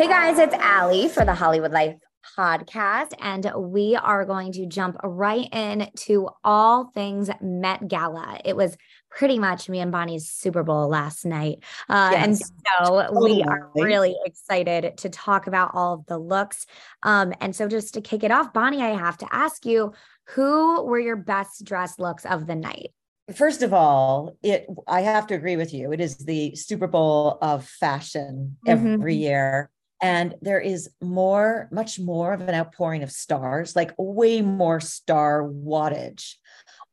Hey guys, it's Ali for the Hollywood Life podcast, and we are going to jump right in to all things Met Gala. It was pretty much me and Bonnie's Super Bowl last night. Uh, And Yes. so we are really excited to talk about all of the looks. Um, and so just to kick it off, Bonnie, I have to ask you, who were your best dressed looks of the night? First of all, it I have to agree with you. It is the Super Bowl of fashion every Mhm. year. And there is more, much more of an outpouring of stars, like way more star wattage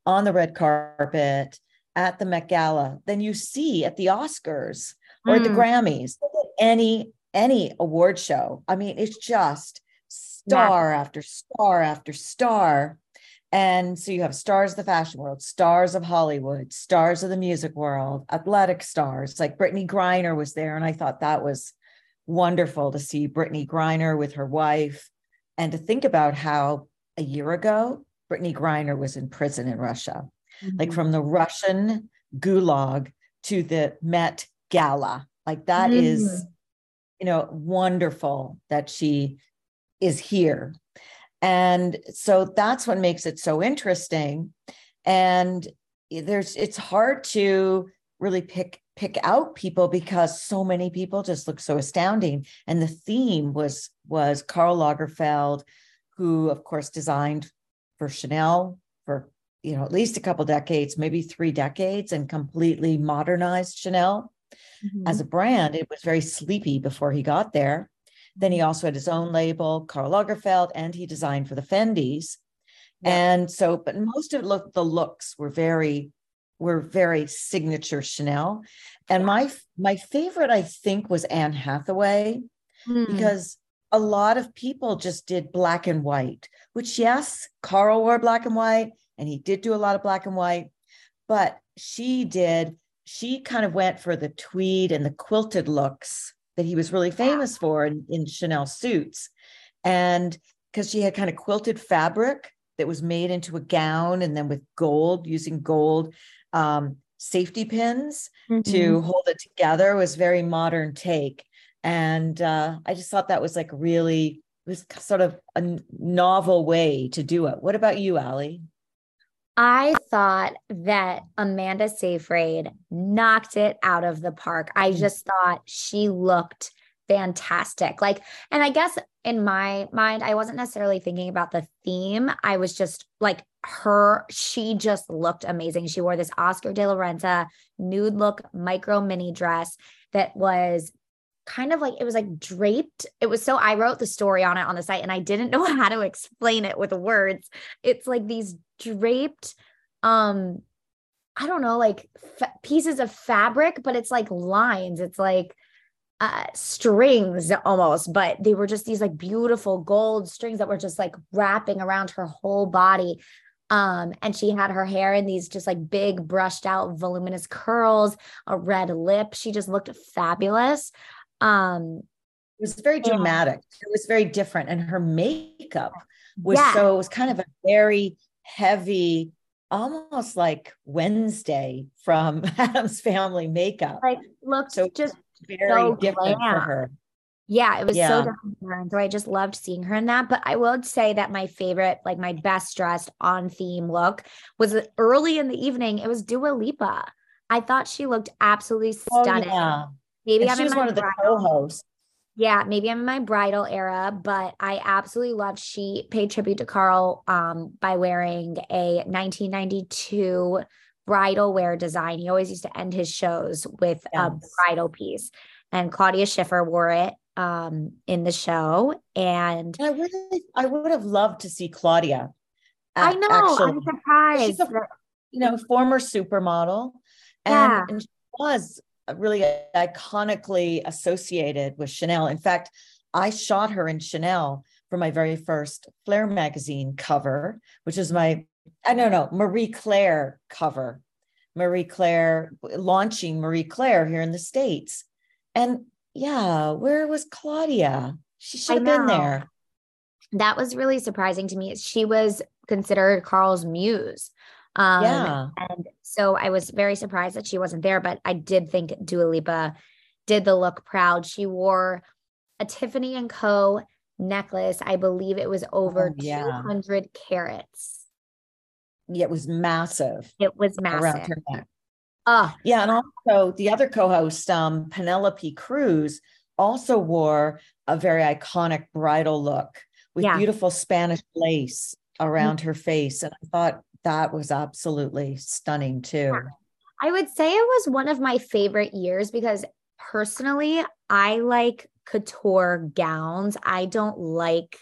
on the red carpet at the Met Gala than you see at the Oscars or at the Mm. Grammys, any any award show. I mean, it's just star after star after star. And so you have stars of the fashion world, stars of Hollywood, stars of the music world, athletic stars. Like Brittney Griner was there, and I thought that was wonderful to see Brittney Griner with her wife, and to think about how a year ago Brittney Griner was in prison in Russia like mm-hmm. from the Russian gulag to the Met Gala. Like that mm-hmm. is, you know, wonderful that she is here. And so that's what makes it so interesting. And there's it's hard to really pick pick out people because so many people just look so astounding. And the theme was was Karl Lagerfeld, who of course designed for Chanel for you know at least a couple decades, maybe three decades, and completely modernized Chanel mm-hmm. as a brand. It was very sleepy before he got there. Then he mm-hmm. also had his own label, Karl Lagerfeld, and he designed for the Fendis. And so, but most of look the looks were very were very signature Chanel. And my my favorite, I think, was Anne Hathaway Mhm. because a lot of people just did black and white, which yes, Karl wore black and white, and he did do a lot of black and white, but she did, she kind of went for the tweed and the quilted looks that he was really famous for in, in Chanel suits. And because she had kind of quilted fabric that was made into a gown and then with gold, using gold um, safety pins Mm-hmm. to hold it together was very modern take and uh, i just thought that was like really it was sort of a novel way to do it what about you Ali? I thought that Amanda Seyfried knocked it out of the park. I Mm. just thought she looked fantastic. Like, and I guess in my mind, I wasn't necessarily thinking about the theme. I was just like, her, she just looked amazing. She wore this Oscar de la Renta nude look micro mini dress that was kind of like it was like draped. It was so I wrote the story on it on the site and I didn't know how to explain it with words. It's like these draped um I don't know like pieces of fabric but it's like lines. It's like uh strings almost but they were just these like beautiful gold strings that were just like wrapping around her whole body um and she had her hair in these just like big brushed out voluminous curls a red lip. She just looked fabulous. Um it was very dramatic. It was very different and her makeup was Yeah. so it was kind of a very heavy almost like wednesday from Addams family makeup. Like looked so just very so different for her Yeah, it was so Yeah. different. her, And so I just loved seeing her in that. But I would say that my favorite, like my best dressed on theme look was early in the evening. It was Dua Lipa. I thought she looked absolutely oh stunning. yeah Maybe and I'm she was one of the co-hosts Yeah, maybe I'm in my bridal era, but I absolutely loved she paid tribute to Karl um by wearing a 1992 bridal wear design. He always used to end his shows with a bridal piece. And Claudia Schiffer wore it um in the show and I would I would have loved to see Claudia. I know actually. I'm surprised. She's a, you know, former supermodel. And, yeah. and she was really iconically associated with Chanel. In fact, I shot her in Chanel for my very first Flare magazine cover, which is my, I don't know, Marie Claire cover. Marie Claire launching Marie Claire here in the States. And yeah, where was Claudia? She should have been there. That was really surprising to me. She was considered Karl's muse. Um, yeah. And so I was very surprised that she wasn't there, but I did think Dua Lipa did the look proud. She wore a Tiffany and Co necklace. I believe it was over oh, yeah. 200 carats. Yeah, it was massive. It was massive. Around her neck. Oh. Yeah. And also the other co-host, um, Penelope Cruz, also wore a very iconic bridal look with yeah. beautiful Spanish lace around mm-hmm. her face. And I thought that was absolutely stunning too. I would say it was one of my favorite years because personally, I like couture gowns. I don't like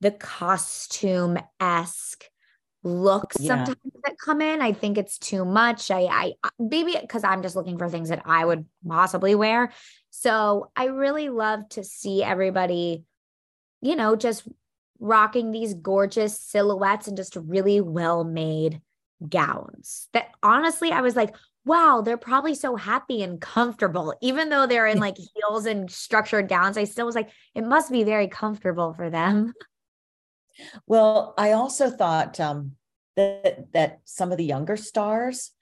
the costume esque looks yeah. sometimes that come in. I think it's too much. I, I maybe because I'm just looking for things that I would possibly wear. So I really love to see everybody, you know, just rocking these gorgeous silhouettes and just really well made gowns that honestly I was like, wow, they're probably so happy and comfortable. Even though they're in like heels and structured gowns, I still was like, it must be very comfortable for them. Well, I also thought um, that that some of the younger stars,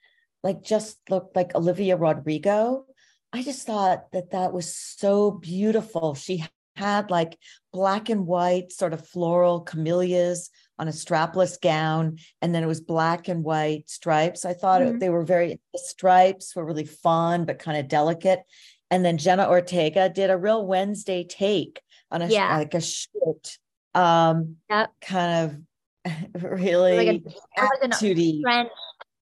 like just looked like Olivia Rodrigo. I just thought that that was so beautiful. She had like black and white sort of floral camellias on a strapless gown and then it was black and white stripes i thought mm-hmm. it, they were very the stripes were really fun but kind of delicate and then jenna ortega did a real wednesday take on a yeah. like a short um yep. kind of really like a, 2D. Trend.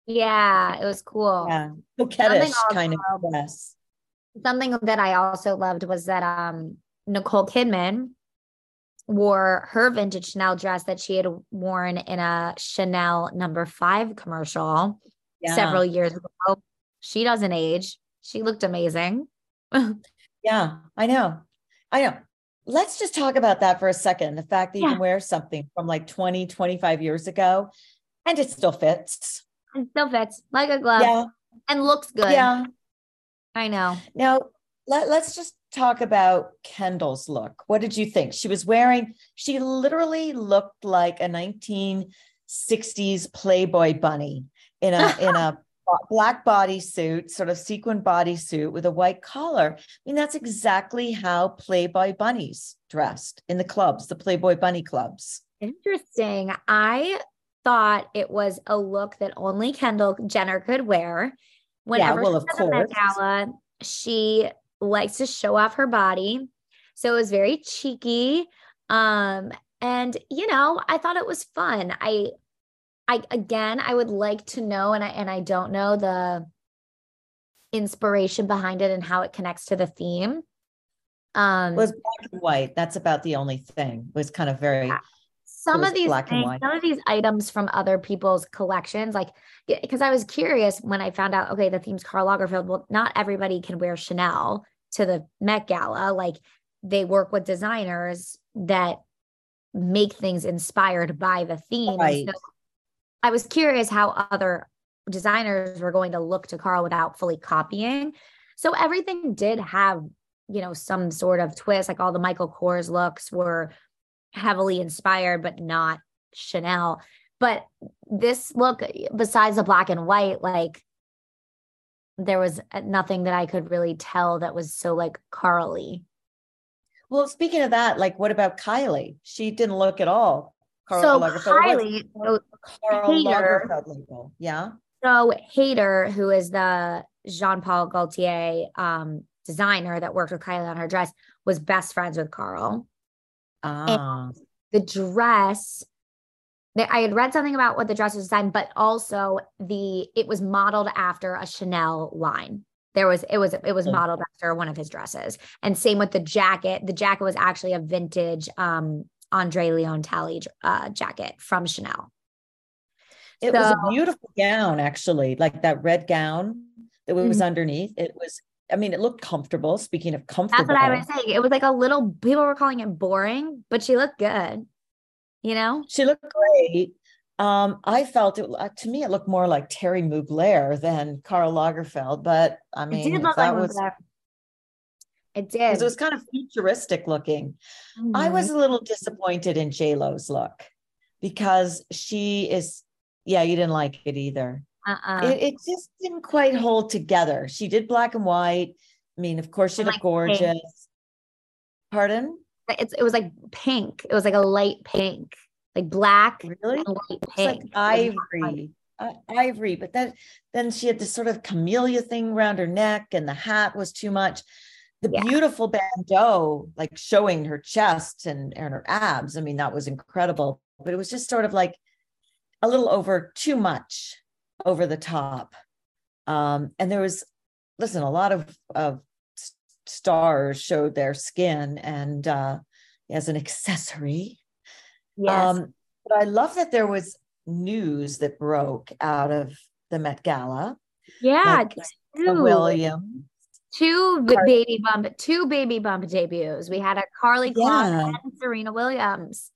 yeah it was cool yeah coquettish kind of yes something that i also loved was that um Nicole Kidman wore her vintage Chanel dress that she had worn in a Chanel number five commercial yeah. several years ago. She doesn't age. She looked amazing. yeah, I know. I know. Let's just talk about that for a second. The fact that you can wear something from like 20, 25 years ago and it still fits. It still fits like a glove. Yeah. And looks good. Yeah. I know. Now, let, let's just talk about Kendall's look. What did you think? She was wearing, she literally looked like a 1960s Playboy bunny in a in a black bodysuit, sort of sequin bodysuit with a white collar. I mean, that's exactly how Playboy bunnies dressed in the clubs, the Playboy bunny clubs. Interesting. I thought it was a look that only Kendall Jenner could wear. Whenever yeah, well, of course. Gala, she likes to show off her body. So it was very cheeky. Um, and you know, I thought it was fun. I I again I would like to know and I and I don't know the inspiration behind it and how it connects to the theme. Um was black and white. That's about the only thing. It was kind of very some of these things, some of these items from other people's collections, like because I was curious when I found out, okay, the theme's Karl Lagerfeld. Well, not everybody can wear Chanel to the Met Gala. Like they work with designers that make things inspired by the theme. Right. So I was curious how other designers were going to look to Karl without fully copying. So everything did have, you know, some sort of twist. Like all the Michael Kors looks were heavily inspired, but not Chanel. But this look, besides the black and white, like there was nothing that I could really tell that was so like Carly. Well, speaking of that, like what about Kylie? She didn't look at all. Karl so Kylie, so Karl Lagerfeld label. Yeah. So Haider, who is the Jean Paul Gaultier um, designer that worked with Kylie on her dress, was best friends with Karl. Ah. And the dress I had read something about what the dress was designed, but also the it was modeled after a Chanel line. There was it was it was modeled after one of his dresses. And same with the jacket. The jacket was actually a vintage um Andre Leon Talley uh, jacket from Chanel. It so, was a beautiful gown, actually, like that red gown that was mm-hmm. underneath. It was, I mean, it looked comfortable. Speaking of comfortable, that's what I was saying. It was like a little, people were calling it boring, but she looked good. You know, she looked great. Um, I felt it uh, to me, it looked more like Thierry Mugler than Karl Lagerfeld, but I mean, it did look that like was. It did. It was kind of futuristic looking. Mm-hmm. I was a little disappointed in J Lo's look because she is. Yeah, you didn't like it either. Uh-uh. It, it, just didn't quite hold together. She did black and white. I mean, of course, she looked like gorgeous. Pink. Pardon? It's, it was like pink. It was like a light pink like black, really light pink, like ivory. Uh, ivory, but that then she had this sort of camellia thing around her neck, and the hat was too much. The yeah. beautiful bandeau, like showing her chest and, and her abs. I mean, that was incredible. But it was just sort of like a little over too much over the top. Um, and there was, listen, a lot of, of stars showed their skin and uh, as an accessory Yes. Um, but I love that there was news that broke out of the Met Gala. Yeah, two, William. Two Car- baby bump, two baby bump debuts. We had a Karlie yeah. and Serena Williams.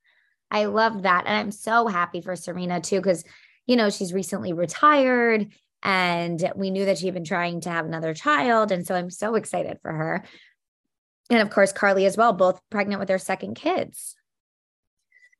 I love that. And I'm so happy for Serena too, because you know, she's recently retired and we knew that she had been trying to have another child. And so I'm so excited for her. And of course, Karlie as well, both pregnant with their second kids.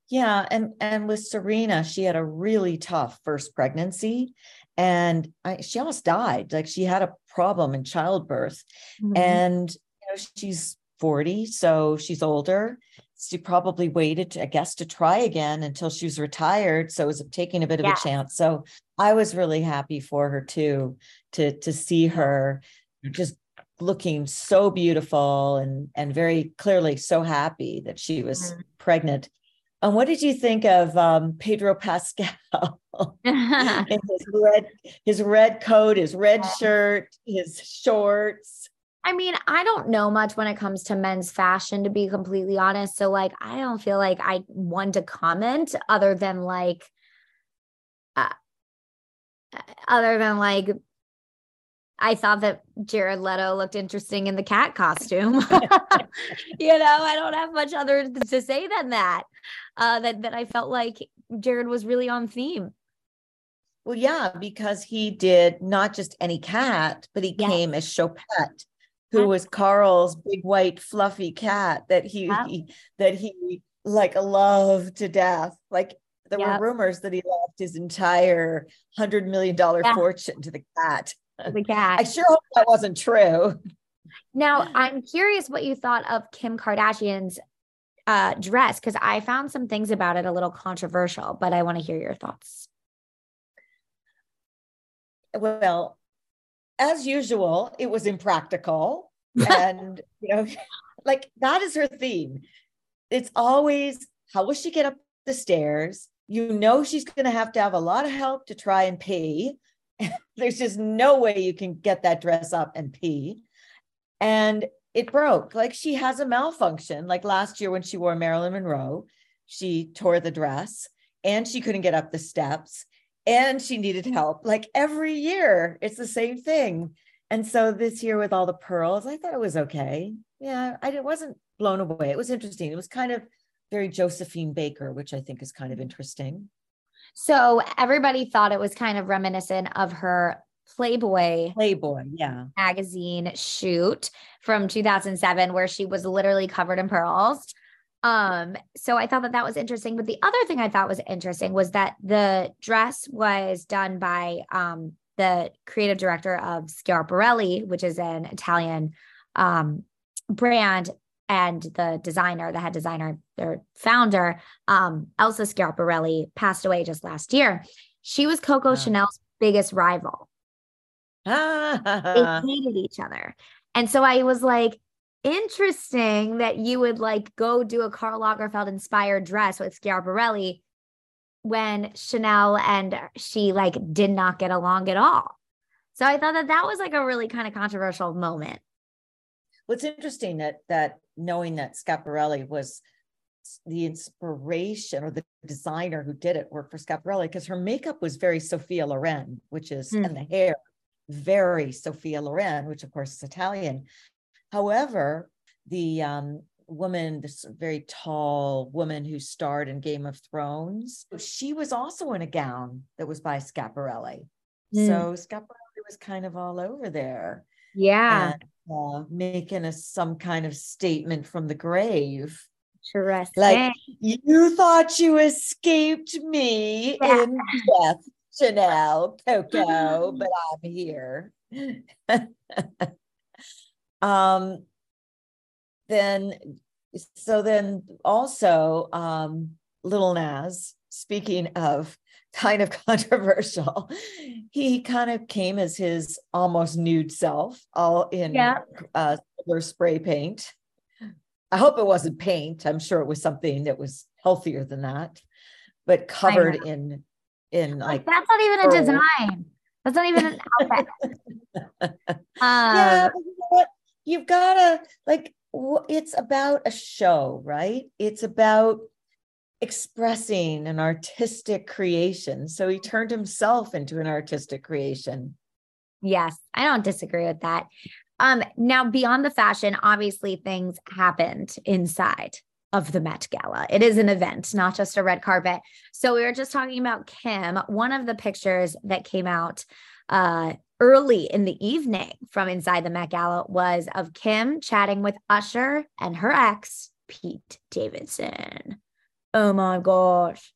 Yeah, and and with Serena, she had a really tough first pregnancy, and I, she almost died. Like she had a problem in childbirth, mm-hmm. and you know she's forty, so she's older. She probably waited, to, I guess, to try again until she was retired. So it was taking a bit of a chance. So I was really happy for her too, to to see her just looking so beautiful and and very clearly so happy that she was mm-hmm. pregnant and what did you think of um, Pedro Pascal his red, his red coat, his red shirt, his shorts? I mean, I don't know much when it comes to men's fashion, to be completely honest. So, like, I don't feel like I want to comment other than like, uh, other than like I thought that Jared Leto looked interesting in the cat costume. you know, I don't have much other to say than that. Uh, that that I felt like Jared was really on theme. Well, yeah, because he did not just any cat, but he yeah. came as Choupette, who was Karl's big white fluffy cat that he, yeah. he that he like loved to death. Like there were rumors that he left his entire hundred million dollar fortune to the cat the cat. I sure hope that wasn't true. Now, I'm curious what you thought of Kim Kardashian's uh, dress because I found some things about it a little controversial, but I want to hear your thoughts. Well, as usual, it was impractical. and, you know, like that is her theme. It's always how will she get up the stairs? You know, she's going to have to have a lot of help to try and pee. There's just no way you can get that dress up and pee. And it broke. Like she has a malfunction. Like last year when she wore Marilyn Monroe, she tore the dress and she couldn't get up the steps and she needed help. Like every year, it's the same thing. And so this year with all the pearls, I thought it was okay. Yeah, I it wasn't blown away. It was interesting. It was kind of very Josephine Baker, which I think is kind of interesting. So everybody thought it was kind of reminiscent of her Playboy Playboy, yeah, magazine shoot from 2007 where she was literally covered in pearls. Um, so I thought that that was interesting. But the other thing I thought was interesting was that the dress was done by um the creative director of Schiaparelli, which is an Italian um brand, and the designer, the head designer, their founder, um, Elsa Schiaparelli, passed away just last year. She was Coco. Chanel's biggest rival. they hated each other. And so I was like, interesting that you would like go do a Karl Lagerfeld inspired dress with Schiaparelli when Chanel and she like did not get along at all. So I thought that that was like a really kind of controversial moment. What's interesting that that knowing that Schiaparelli was the inspiration or the designer who did it worked for Schiaparelli because her makeup was very Sophia Loren, which is Hmm. and the hair very Sophia Loren, which of course is Italian. However, the um, woman, this very tall woman who starred in Game of Thrones, she was also in a gown that was by Schiaparelli. Hmm. So Schiaparelli was kind of all over there Yeah. and uh, making a some kind of statement from the grave. Interesting. Like you thought you escaped me Yeah. in death, Chanel, Coco, but I'm here. um then so then also um Lil Nas, speaking of kind of controversial, he kind of came as his almost nude self, all in Yeah. uh silver spray paint. I hope it wasn't paint. I'm sure it was something that was healthier than that, but covered in in like like that's not even a design. That's not even an outfit. yeah, Um, but you know? You've got to like. It's about a show, right? It's about expressing an artistic creation. So he turned himself into an artistic creation. Yes, I don't disagree with that. Um, now beyond the fashion, obviously things happened inside of the Met Gala. It is an event, not just a red carpet. So we were just talking about Kim. One of the pictures that came out uh early in the evening from inside the Met Gala was of Kim chatting with Usher and her ex, Pete Davidson. Oh my gosh.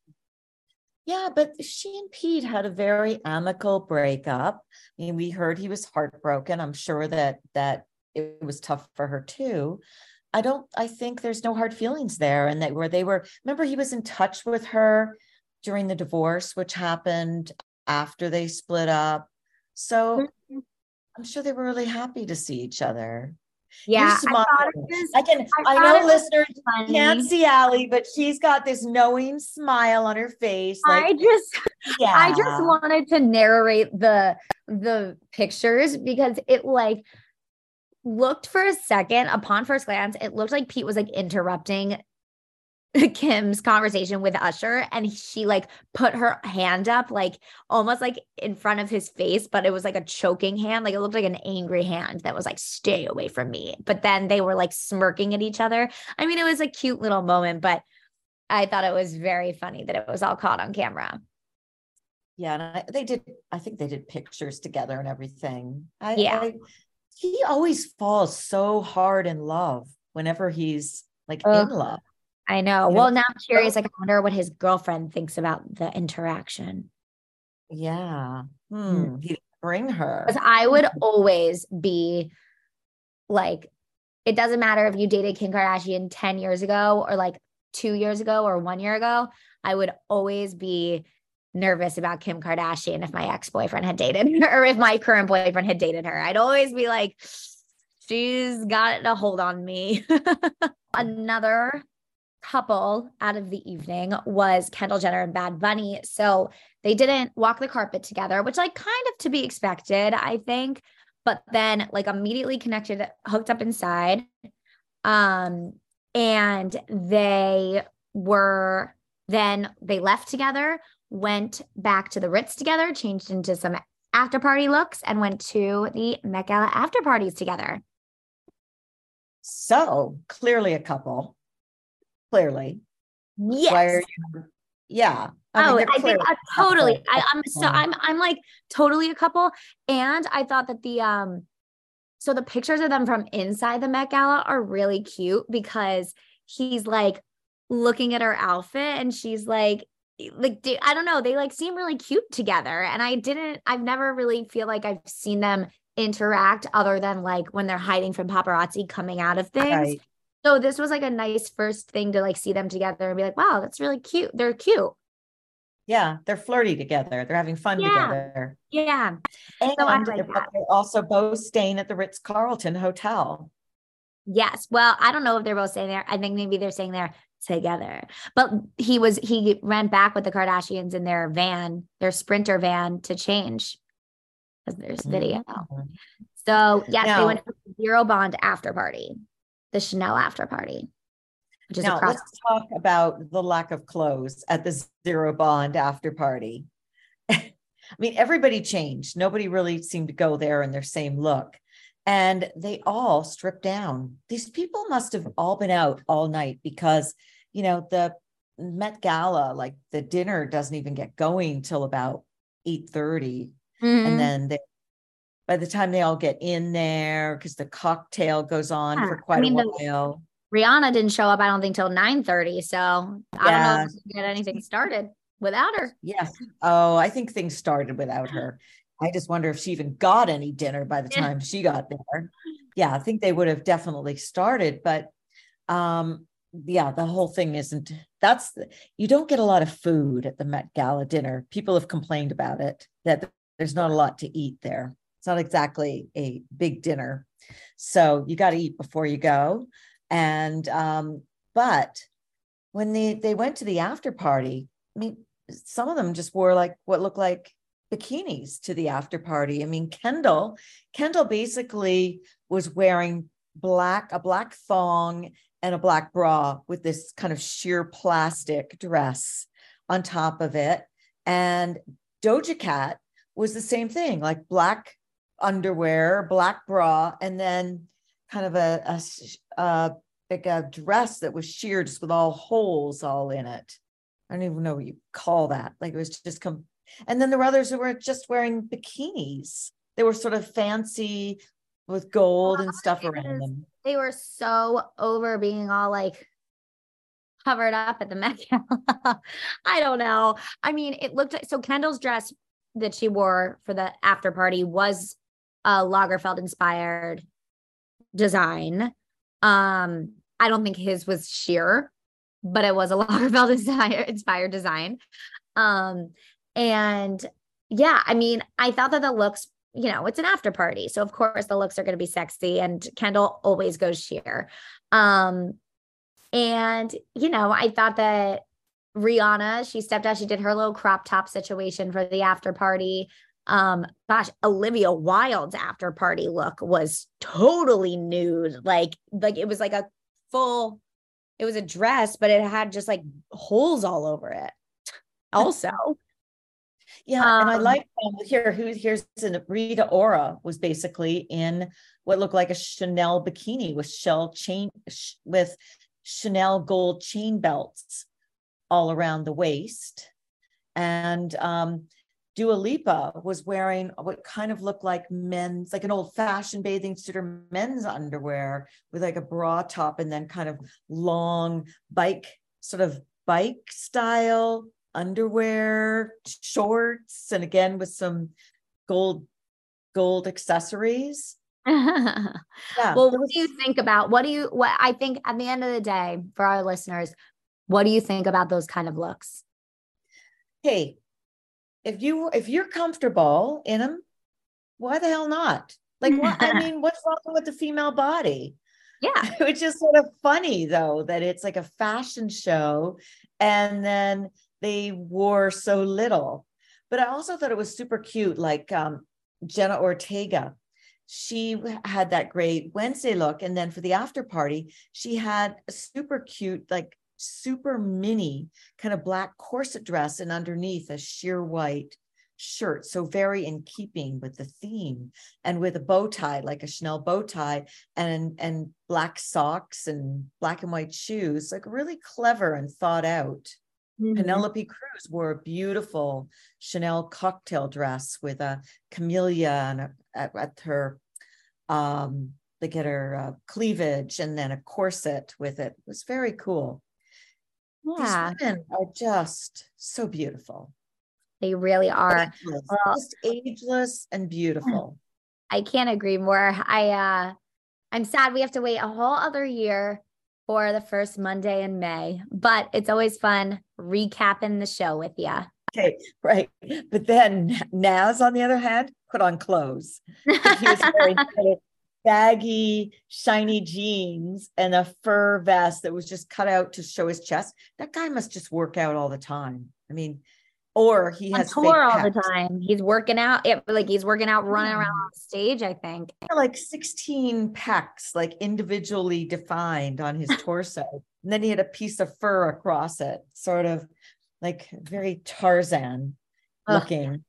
Yeah, but she and Pete had a very amicable breakup. I mean, we heard he was heartbroken. I'm sure that that it was tough for her too. I don't I think there's no hard feelings there and that where they were remember he was in touch with her during the divorce which happened after they split up. So mm-hmm. I'm sure they were really happy to see each other. Yeah, I thought it was I can I I, know listeners can't see Ali, but she's got this knowing smile on her face. Like, I just yeah. I just wanted to narrate the the pictures because it like looked for a second upon first glance it looked like Pete was like interrupting Kim's conversation with Usher and she like put her hand up like almost like in front of his face but it was like a choking hand like it looked like an angry hand that was like stay away from me but then they were like smirking at each other I mean it was a cute little moment but I thought it was very funny that it was all caught on camera Yeah, and I, they did. I think they did pictures together and everything. I, Yeah. I, he always falls so hard in love whenever he's like Ugh. in love. I know. Well, now I'm curious. Like, I wonder what his girlfriend thinks about the interaction. Yeah. Hmm. He didn't bring her. Because I would always be like, it doesn't matter if you dated Kim Kardashian 10 years ago or like two years ago or one year ago. I would always be nervous about Kim Kardashian if my ex boyfriend had dated her or if my current boyfriend had dated her. I'd always be like, she's got a hold on me. Another couple out of the evening was Kendall Jenner and Bad Bunny. So they didn't walk the carpet together, which like kind of to be expected, I think. But then like immediately connected, hooked up inside. Um, and they were then they left together, went back to the Ritz together, changed into some after party looks, and went to the Met Gala after parties together. so clearly a couple. Clearly. Yes. You? Yeah. I oh, they're I think uh, totally. I, I'm so I'm I'm like totally a couple. And I thought that the um so the pictures of them from inside the Met Gala are really cute because he's like looking at her outfit and she's like like dude, I don't know, they like seem really cute together. And I didn't I've never really feel like I've seen them interact other than like when they're hiding from paparazzi coming out of things. Right. So this was like a nice first thing to like see them together and be like, wow, that's really cute. They're cute. Yeah, they're flirty together. They're having fun Yeah. together. Yeah. And I like they're, also both staying at the Ritz Carlton Hotel. Yes. Well, I don't know if they're both staying there. I think maybe they're staying there together. But he was he ran back with the Kardashians in their van, their sprinter van to change. because there's video. Mhm. So yes, they went to the zero bond after party, the Chanel after party, which is Now across. let's talk about the lack of clothes at the Zero Bond after party. I mean, everybody changed. Nobody really seemed to go there in their same look. And they all stripped down. These people must have all been out all night because, you know, the Met Gala, like the dinner doesn't even get going till about 8:30 Mhm. and then they by the time they all get in there because the cocktail goes on Yeah, for I quite mean, a the- while Rihanna didn't show up, I don't think, till 9 30. So I don't know if we can get anything started without her. Yeah. oh i think things started without her i just wonder if she even got any dinner by the Yeah. time she got there yeah i think they would have definitely started but um yeah the whole thing isn't that's you don't get a lot of food at the met gala dinner people have complained about it that there's not a lot to eat there it's not exactly a big dinner. So you got to eat before you go. And um but when they they went to the after party i mean some of them just wore like what looked like bikinis to the after party. I mean kendall kendall basically was wearing black a black thong and a black bra with this kind of sheer plastic dress on top of it. And doja cat was the same thing like black underwear black bra and then kind of a, a uh, like a dress that was sheer just with all holes all in it I don't even know what you call that. Like it was just come. And then there were others who were just wearing bikinis. They were sort of fancy with gold and stuff around them. They were so over being all like covered up at the Met Gala. I don't know. I mean, it looked like so Kendall's dress that she wore for the after party was a Lagerfeld inspired design. Um, I don't think his was sheer, but it was a Lagerfeld inspired design. Um, and yeah, I mean, I thought that the looks, you know, it's an after party. So of course the looks are going to be sexy and Kendall always goes sheer. Um, and you know, I thought that Rihanna, she stepped out, she did her little crop top situation for the after party. Um, gosh, Olivia Wilde's after party look was totally nude. Like, like it was like a full, it was a dress, but it had just like holes all over it. Also, Yeah, and I Um, like um, here. Who here's an Rita Ora was basically in what looked like a Chanel bikini with shell chain sh- with Chanel gold chain belts all around the waist, and um, Dua Lipa was wearing what kind of looked like men's, like an old fashioned bathing suit or men's underwear with like a bra top and then kind of long bike, sort of bike style underwear, shorts, and again with some gold, gold accessories. well, Yeah. what do you think about what do you what I think at the end of the day for our listeners, what do you think about those kind of looks? hey, if you if you're comfortable in them, why the hell not? Like, what I mean, what's wrong with the female body? Yeah. Which is sort of funny though that it's like a fashion show, and then they wore so little. But I also thought it was super cute, like um, Jenna Ortega. She had that great Wednesday look, and then for the after party, she had a super cute, like super mini kind of black corset dress, and underneath a sheer white shirt. So very in keeping with the theme, and with a bow tie, like a Chanel bow tie, and and black socks and black and white shoes, like really clever and thought out. Mm-hmm. Penelope Cruz wore a beautiful Chanel cocktail dress with a camellia and a, at, at her um like at her uh, cleavage and then a corset with it. It was very cool. Yeah, These women are just so beautiful. they really are. Ageless, Well- just ageless and beautiful. I can't agree more. I uh I'm sad we have to wait a whole other year for the first Monday in May, but it's always fun recapping the show with you. Okay, right. But then Nas, on the other hand, put on clothes. he was wearing kind of baggy, shiny jeans and a fur vest that was just cut out to show his chest. That guy must just work out all the time. I mean, or he on has tour all the time. He's working out. It like he's working out, running around Yeah. on stage. I think. like 16 pecs, like individually defined on his torso. And then he had a piece of fur across it, sort of like very Tarzan looking.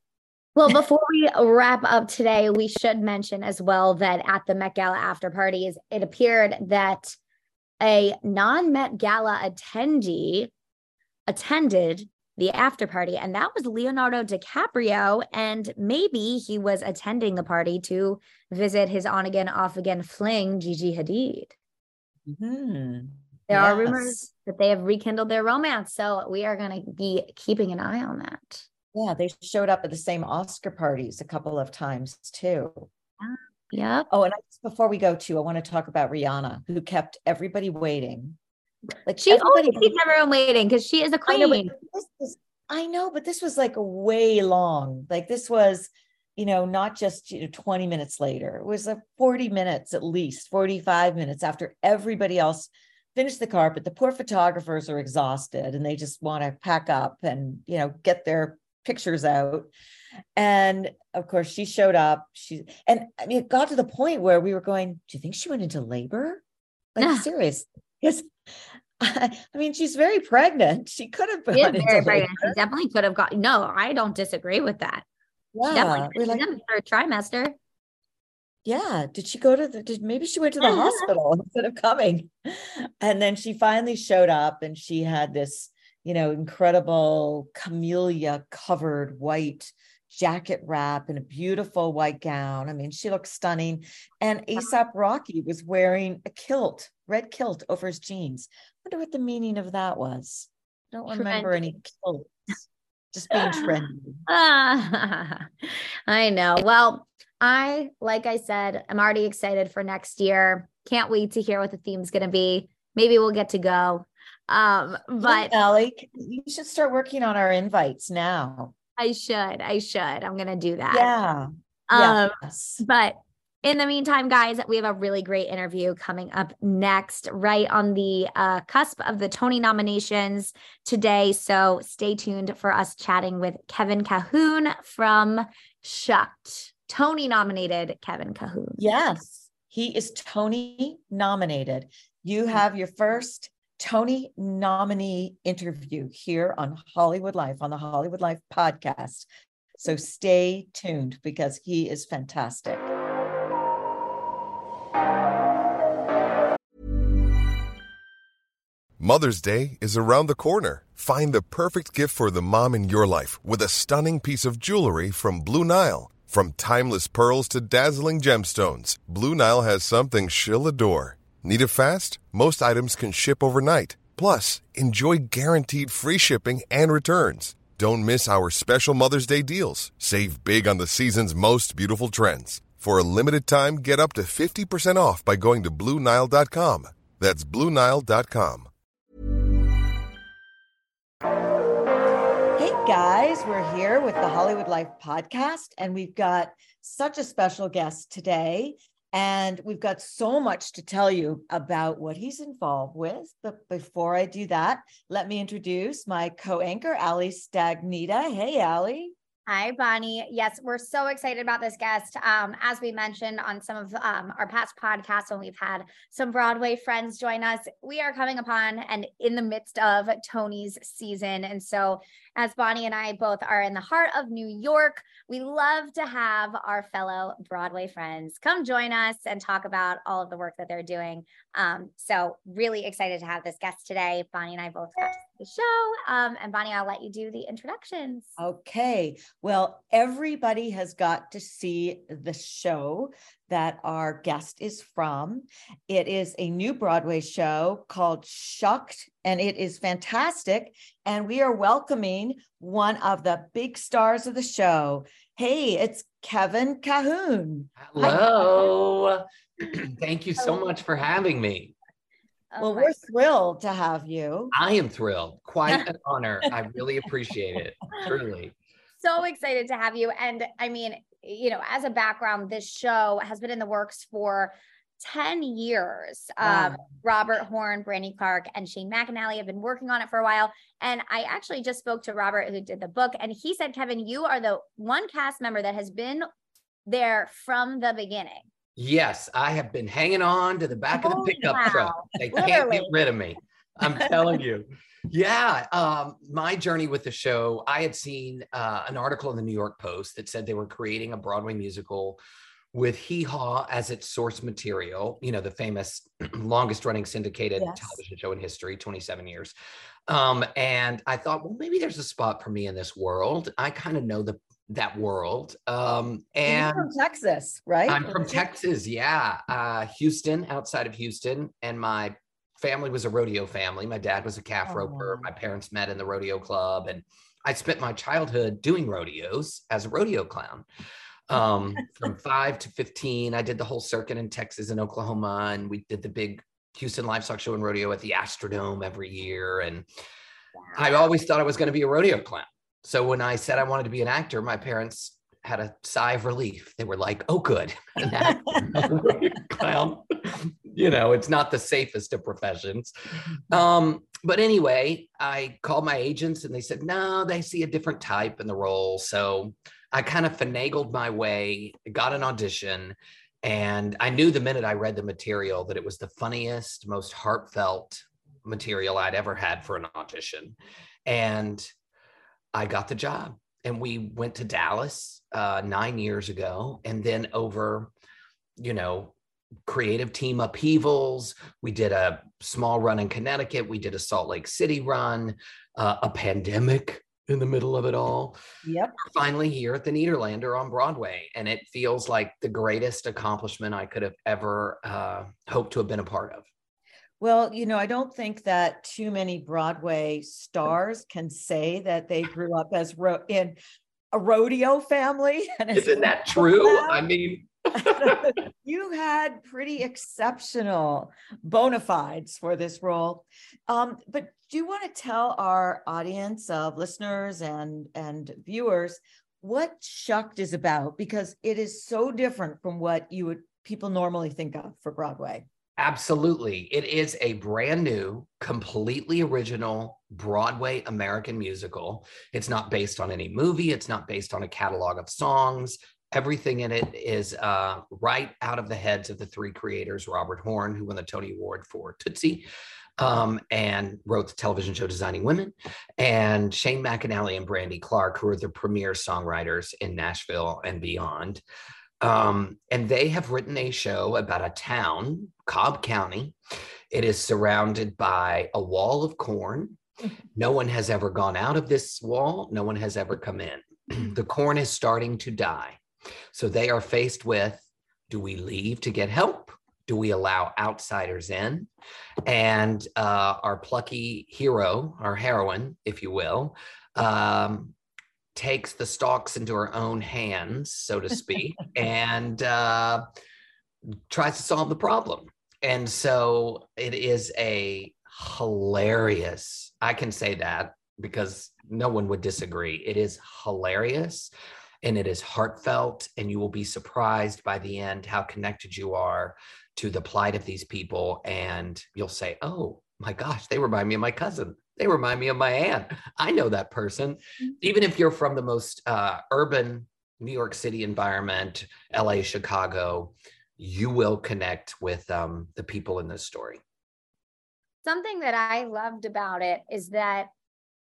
Well, before we wrap up today, we should mention as well that at the Met Gala after parties, it appeared that a non Met Gala attendee attended the after party, and that was Leonardo DiCaprio. And maybe he was attending the party to visit his on again, off again fling, Gigi Hadid. Mhm. There are rumors that they have rekindled their romance. So we are going to be keeping an eye on that. Yeah, they showed up at the same Oscar parties a couple of times too. Yeah. Oh, and I, before we go to, I want to talk about Rihanna, who kept everybody waiting. Like She always keeps everyone waiting because she is a know, queen. but this was, I know, but this was like way long. Like this was, you know, not just you know 20 minutes later. It was like 40 minutes at least, 45 minutes after everybody else finished the carpet. The poor photographers are exhausted and they just want to pack up and you know get their pictures out. And of course, she showed up. She and I mean, it got to the point where we were going, "Do you think she went into labor?" Like Yeah. serious? Yes. I, mean, she's very pregnant. She could have She is gone into very pregnant. She definitely could have got. No, I don't disagree with that. She Yeah, definitely we're like, third trimester. yeah. Did she go to the? Did maybe she went to the hospital instead of coming? And then she finally showed up, and she had this, you know, incredible camellia covered white jacket wrap and a beautiful white gown. I mean, she looked stunning. And uh-huh. ASAP Rocky was wearing a kilt, red kilt over his jeans. wonder what the meaning of that was. I don't remember any kilts. Just being trendy. I know. Well, I, like I said, I'm already excited for next year. Can't wait to hear what the theme's going to be. Maybe we'll get to go. Um, but But Alec, you should start working on our invites now. I should, I should. I'm to do that. Yeah. Um, yes. But in the meantime, guys, we have a really great interview coming up next, right on the uh, cusp of the Tony nominations today. So stay tuned for us chatting with Kevin Cahoon from Shucked. Tony nominated Kevin Cahoon. Yes. He is Tony nominated. You Mm. have your first Tony nominee interview here on Hollywood Life, on the Hollywood Life podcast. So stay tuned because he is fantastic. Mother's Day is around the corner. Find the perfect gift for the mom in your life with a stunning piece of jewelry from Blue Nile. From timeless pearls to dazzling gemstones, Blue Nile has something she'll adore. Need it fast? Most items can ship overnight. Plus, enjoy guaranteed free shipping and returns. Don't miss our special Mother's Day deals. Save big on the season's most beautiful trends. For a limited time, get up to 50% off by going to BlueNile.com. That's BlueNile.com. Hey guys, we're here with the Hollywood Life podcast, and we've got such a special guest today. And we've got so much to tell you about what he's involved with. But before I do that, let me introduce my co anchor, Ali Stagnita. Hey, Ali. Hi, Bonnie. Yes, we're so excited about this guest. Um, as we mentioned on some of um, our past podcasts, when we've had some Broadway friends join us, we are coming upon and in the midst of Tony's season. And so, as Bonnie and I both are in the heart of New York, we love to have our fellow Broadway friends come join us and talk about all of the work that they're doing. Um, so, really excited to have this guest today. Bonnie and I both got the show. Um, and Bonnie, I'll let you do the introductions. Okay. Well, everybody has got to see the show that our guest is from. It is a new Broadway show called Shucked, and it is fantastic. And we are welcoming one of the big stars of the show. Hey, it's Kevin Cahoon. Hello. Thank you so much for having me. Oh well, we're thrilled to have you. I am thrilled. Quite an honor. I really appreciate it. Truly. so excited to have you. And I mean, you know, as a background, this show has been in the works for 10 years. Um, Robert Horn, Brandy Clark, and Shane McAnally have been working on it for a while. And I actually just spoke to Robert, who did the book, and he said, Kevin, you are the one cast member that has been there from the beginning. Yes, I have been hanging on to the back of the pickup cow. truck. They can't get rid of me. I'm telling you. Yeah, um, my journey with the show, I had seen uh, an article in the New York Post that said they were creating a Broadway musical with Hee Haw as its source material, you know, the famous longest running syndicated Yes. television show in history, 27 years. Um, and I thought, well, maybe there's a spot for me in this world. I kind of know the that world. Um, And you're from Texas, right? I'm from Texas. Yeah. Uh, Houston, outside of Houston. And my family was a rodeo family. My dad was a calf roper. Oh. My parents met in the rodeo club. And I spent my childhood doing rodeos as a rodeo clown. Um, from five to 15, I did the whole circuit in Texas and Oklahoma. And we did the big Houston livestock show and rodeo at the Astrodome every year. And I always thought I was going to be a rodeo clown. So when I said I wanted to be an actor, my parents had a sigh of relief. They were like, "Oh, good, an actor, not a rodeo clown." You know, it's not the safest of professions. Um, but anyway, I called my agents and they said, "No, they see a different type in the role." So I kind of finagled my way, got an audition, and I knew the minute I read the material that it was the funniest, most heartfelt material I'd ever had for an audition. And I got the job. And we went to Dallas uh, nine years ago. And then over, you know, creative team upheavals, we did a small run in Connecticut, we did a Salt Lake City run, uh, a pandemic in the middle of it all Yep. we're finally here at the Nederlander on Broadway, and it feels like the greatest accomplishment I could have ever uh, hoped to have been a part of. Well, you know, I don't think that too many Broadway stars can say that they grew up as ro- in a rodeo family. Isn't that true? I mean, you had pretty exceptional bona fides for this role. Um, but do you want to tell our audience of listeners and, and viewers what Shucked is about? Because it is so different from what you would people normally think of for Broadway. Absolutely. It is a brand new, completely original Broadway American musical. It's not based on any movie, it's not based on a catalog of songs. Everything in it is uh, right out of the heads of the three creators Robert Horn, who won the Tony Award for Tootsie. Um, and wrote the television show Designing Women, and Shane McAnally and Brandy Clark, who are the premier songwriters in Nashville and beyond. Um, and they have written a show about a town, Cobb County. It is surrounded by a wall of corn. No one has ever gone out of this wall, no one has ever come in. the corn is starting to die. So they are faced with do we leave to get help? Do we allow outsiders in? And uh, our plucky hero, our heroine, if you will, um, takes the stalks into her own hands, so to speak, and uh, tries to solve the problem. And so it is a hilarious, I can say that because no one would disagree. It is hilarious and it is heartfelt, and you will be surprised by the end how connected you are to the plight of these people. And you'll say, Oh my gosh, they remind me of my cousin. They remind me of my aunt. I know that person. Even if you're from the most uh, urban New York City environment, LA, Chicago, you will connect with um, the people in this story. Something that I loved about it is that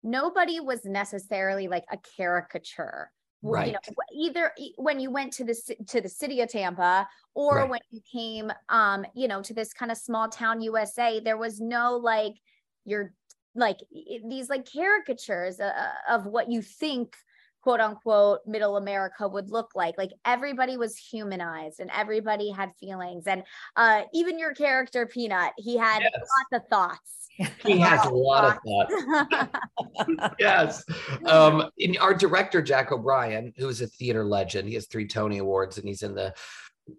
nobody was necessarily like a caricature. Right. You know, either when you went to the to the city of Tampa or Right. when you came um, you know, to this kind of small town USA, there was no like you're like these like caricatures uh, of what you think quote unquote middle america would look like like everybody was humanized and everybody had feelings and uh even your character peanut he had Yes. lots of thoughts He has a lot of thoughts. yes. Um, in our director, Jack O'Brien, who is a theater legend, he has three Tony Awards and he's in the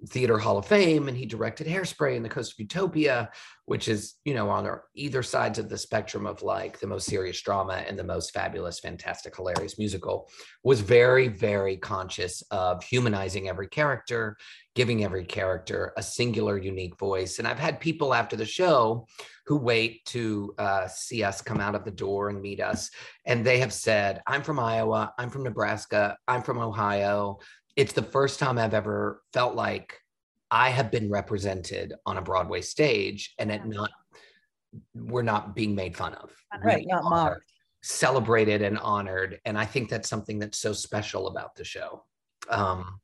Theater Hall of Fame, and he directed Hairspray and The Coast of Utopia, which is, you know, on either sides of the spectrum of like the most serious drama and the most fabulous, fantastic, hilarious musical, was very, very conscious of humanizing every character, giving every character a singular, unique voice. And I've had people after the show who wait to uh, see us come out of the door and meet us. And they have said, I'm from Iowa, I'm from Nebraska, I'm from Ohio it's the first time I've ever felt like I have been represented on a Broadway stage and it not we're not being made fun of. Right, not mocked. Celebrated and honored. And I think that's something that's so special about the show. Um,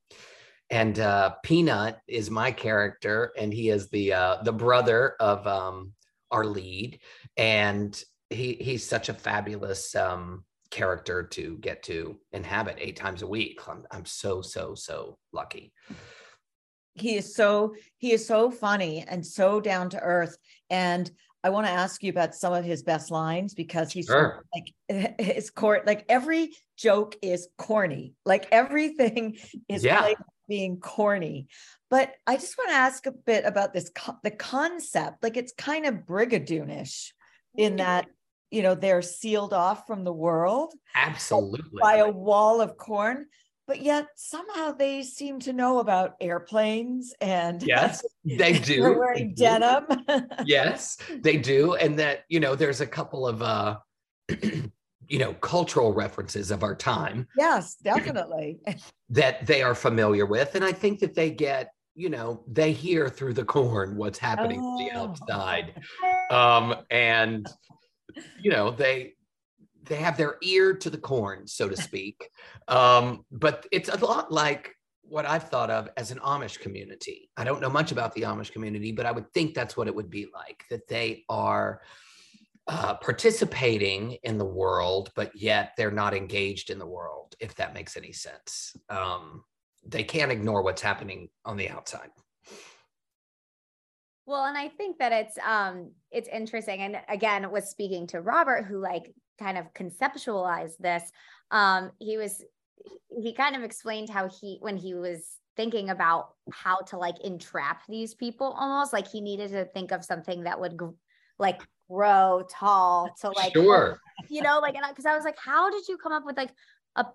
and uh, Peanut is my character, and he is the uh, the brother of um, our lead, and he he's such a fabulous um, character to get to inhabit eight times a week. I'm, I'm so, so, so lucky. He is so, he is so funny and so down to earth. And I want to ask you about some of his best lines because he's sure. like his court, like every joke is corny, like everything is yeah. being corny. But I just want to ask a bit about this the concept. Like it's kind of brigadoonish in mm-hmm. that you know they're sealed off from the world absolutely. by a wall of corn but yet somehow they seem to know about airplanes and yes they do. They're wearing they denim. Yes they do and that you know there's a couple of uh you know cultural references of our time yes definitely. that they are familiar with and i think that they get you know they hear through the corn what's happening oh. the outside. Um and you know they they have their ear to the corn so to speak. Um, but it's a lot like what i've thought of as an amish community. I don't know much about the amish community but i would think that's what it would be like that they are uh, participating in the world but yet they're not engaged in the world if that makes any sense. Um, they can't ignore what's happening on the outside well, and I think that it's um it's interesting. And again, was speaking to Robert, who like kind of conceptualized this. Um, he was he kind of explained how he when he was thinking about how to like entrap these people almost like he needed to think of something that would like grow tall to like sure you know like because I was like how did you come up with like a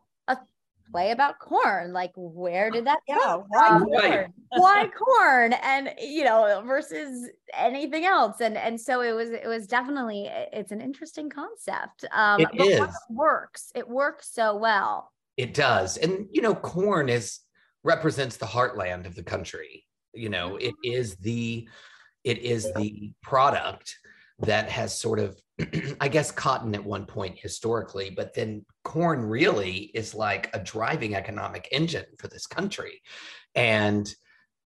play about corn. Like, where did that go? Why corn? Why corn? And you know, versus anything else. And and so it was it was definitely it's an interesting concept. Um it but is. works. It works so well. It does. And you know, corn is represents the heartland of the country. You know, it mm-hmm. the it is the product that has sort of I guess cotton at one point historically, but then corn really is like a driving economic engine for this country. And,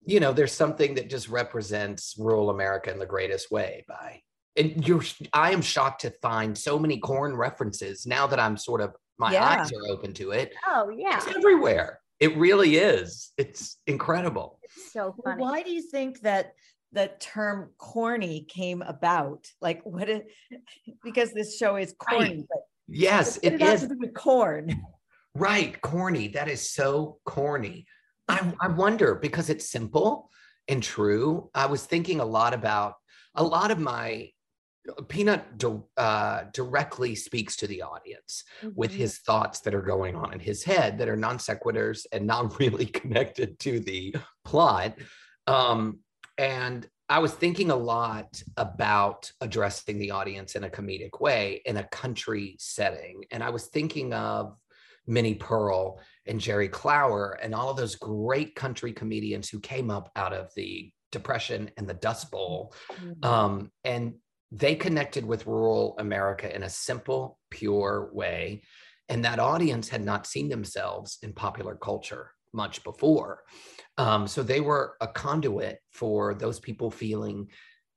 you know, there's something that just represents rural America in the greatest way by and you're I am shocked to find so many corn references now that I'm sort of my yeah. eyes are open to it. Oh yeah. It's everywhere. It really is. It's incredible. It's so funny. Why do you think that the term corny came about? Like what it because this show is corny, right. but yes, it, it is with corn. Right, corny. That is so corny. I, I wonder because it's simple and true. I was thinking a lot about a lot of my Peanut uh, directly speaks to the audience mm-hmm. with his thoughts that are going on in his head that are non sequiturs and not really connected to the plot. Um, and I was thinking a lot about addressing the audience in a comedic way in a country setting. And I was thinking of Minnie Pearl and Jerry Clower and all of those great country comedians who came up out of the Depression and the Dust Bowl. Mm-hmm. Um, and they connected with rural America in a simple, pure way. And that audience had not seen themselves in popular culture much before. Um, so they were a conduit for those people feeling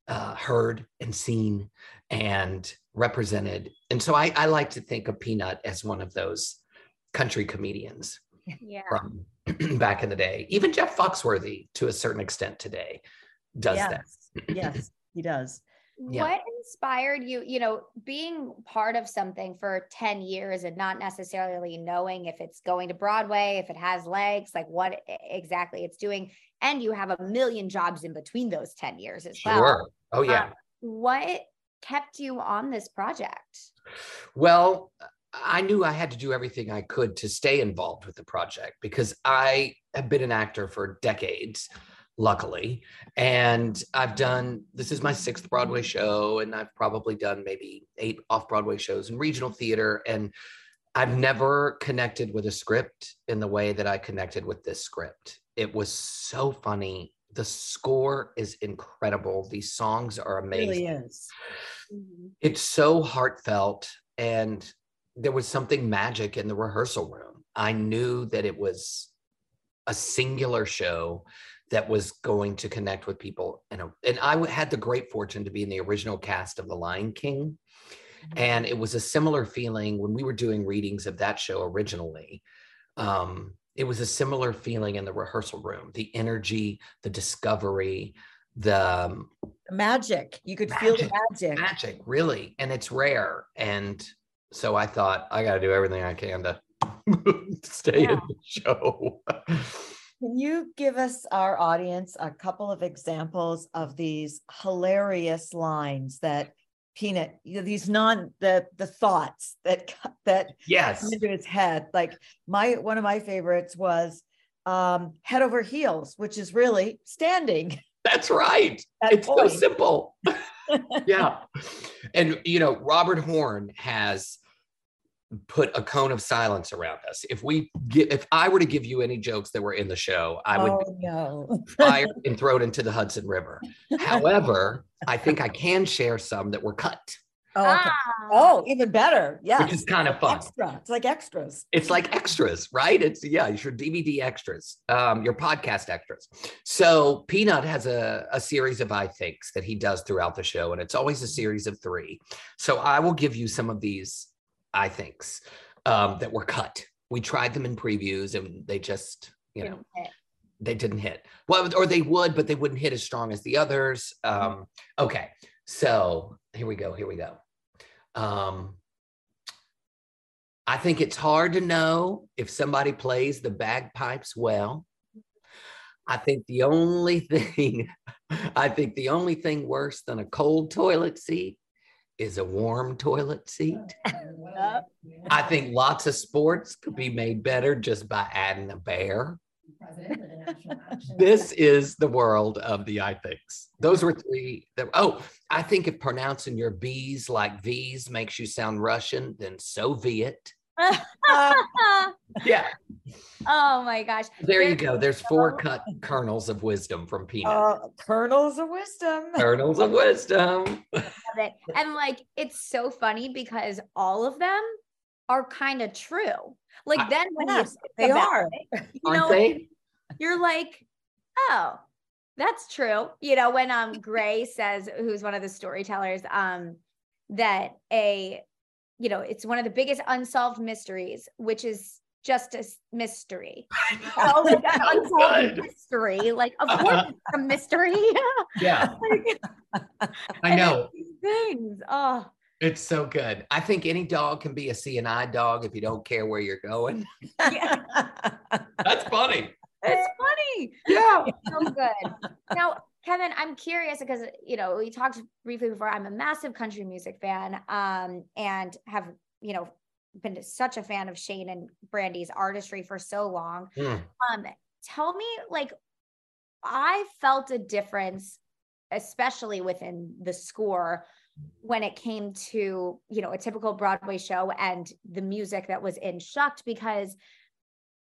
uh, heard and seen and represented. And so I, I, like to think of Peanut as one of those country comedians yeah. from back in the day. Even Jeff Foxworthy, to a certain extent today, does yes. that. yes, he does. Yeah. What inspired you, you know, being part of something for 10 years and not necessarily knowing if it's going to Broadway, if it has legs, like what exactly it's doing. And you have a million jobs in between those 10 years as well. Oh, yeah. Um, what kept you on this project? Well, I knew I had to do everything I could to stay involved with the project because I have been an actor for decades, luckily. And I've done this is my sixth Broadway show, and I've probably done maybe eight off Broadway shows in regional theater. And I've never connected with a script in the way that I connected with this script. It was so funny. The score is incredible. These songs are It amazing really is. Mm-hmm. it's so heartfelt and there was something magic in the rehearsal room i knew that it was a singular show that was going to connect with people and and i had the great fortune to be in the original cast of the lion king and it was a similar feeling when we were doing readings of that show originally um, it was a similar feeling in the rehearsal room the energy the discovery the um, Magic. You could feel the magic. magic, really, and it's rare. And so I thought I got to do everything I can to stay in the show. Can you give us our audience a couple of examples of these hilarious lines that Peanut, you know, these non the the thoughts that that yes, come into his head. Like my one of my favorites was um head over heels, which is really standing. that's right. at It's so simple. yeah, and you know, Robert Horn has put a cone of silence around us. If we get, if I were to give you any jokes that were in the show, I would oh no. fire and throw it into the Hudson River. However, I think I can share some that were cut, Oh, okay. Ah, oh, even better. Yeah. which is kind of fun. Extra. It's like extras. It's like extras, right? It's yeah, your DVD extras, um, your podcast extras. So Peanut has a, a series of I thinks that he does throughout the show, and it's always a series of three. So I will give you some of these I thinks um, that were cut. We tried them in previews, and they just you know hit. they didn't hit. Well, or they would, but they wouldn't hit as strong as the others. Um, okay, so here we go. Here we go. Um, I think it's hard to know if somebody plays the bagpipes well. I think the only thing, I think the only thing worse than a cold toilet seat is a warm toilet seat. I think lots of sports could be made better just by adding a bear. This is the world of the I thinks. Those were three. That, oh, I think if pronouncing your B's like V's makes you sound Russian, then Soviet. Yeah, oh my gosh. there you go. There's four cut kernels of wisdom from Peanut. Uh, kernels of wisdom. kernels of wisdom. of it. And like it's so funny because all of them are kind of true. Like I- then when Yes, you they are. it, you Aren't know, they? you're like, oh, that's true. You know, when um Gray says, who's one of the storytellers, um, that a, you know, it's one of the biggest unsolved mysteries, which is just a mystery. Oh, like an unsolved mystery. Like, of uh-huh. course, it's a mystery. Yeah, Like, I know. it's things. Oh, It's so good. I think any dog can be a seeing eye dog if you don't care where you're going. yeah. That's funny. it's funny. Yeah. so good. Now, Kevin, I'm curious because you know we talked briefly before. I'm a massive country music fan, um, and have you know been such a fan of Shane and Brandy's artistry for so long. Mm. Um, tell me, like, I felt a difference, especially within the score when it came to you know a typical Broadway show and the music that was in Shucked because